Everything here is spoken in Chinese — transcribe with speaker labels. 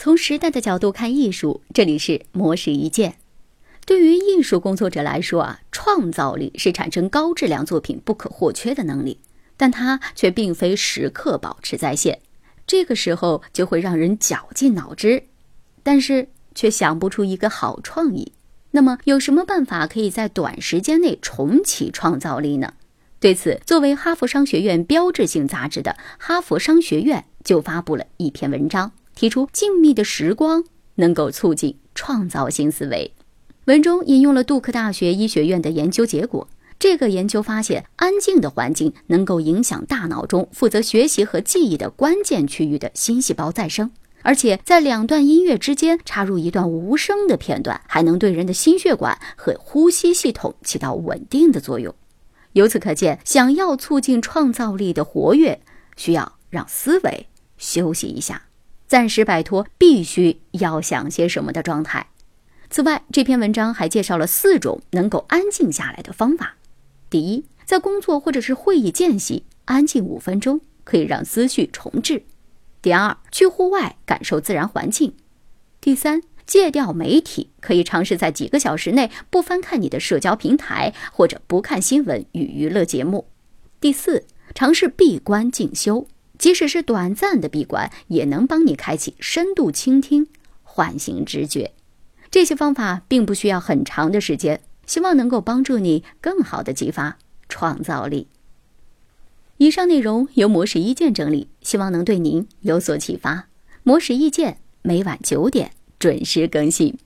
Speaker 1: 从时代的角度看艺术，这里是魔石一见。对于艺术工作者来说啊，创造力是产生高质量作品不可或缺的能力，但它却并非时刻保持在线。这个时候就会让人绞尽脑汁，但是却想不出一个好创意。那么，有什么办法可以在短时间内重启创造力呢？对此，作为哈佛商学院标志性杂志的《哈佛商学院》就发布了一篇文章。提出静谧的时光能够促进创造性思维。文中引用了杜克大学医学院的研究结果。这个研究发现，安静的环境能够影响大脑中负责学习和记忆的关键区域的新细胞再生，而且在两段音乐之间插入一段无声的片段，还能对人的心血管和呼吸系统起到稳定的作用。由此可见，想要促进创造力的活跃，需要让思维休息一下。暂时摆脱必须要想些什么的状态。此外，这篇文章还介绍了四种能够安静下来的方法。第一，在工作或者是会议间隙安静五分钟，可以让思绪重置。第二，去户外感受自然环境。第三，戒掉媒体，可以尝试在几个小时内不翻看你的社交平台，或者不看新闻与娱乐节目。第四，尝试闭关静修。即使是短暂的闭关，也能帮你开启深度倾听，唤醒直觉。这些方法并不需要很长的时间，希望能够帮助你更好的激发创造力。以上内容由模式一见整理，希望能对您有所启发。模式一见每晚九点准时更新。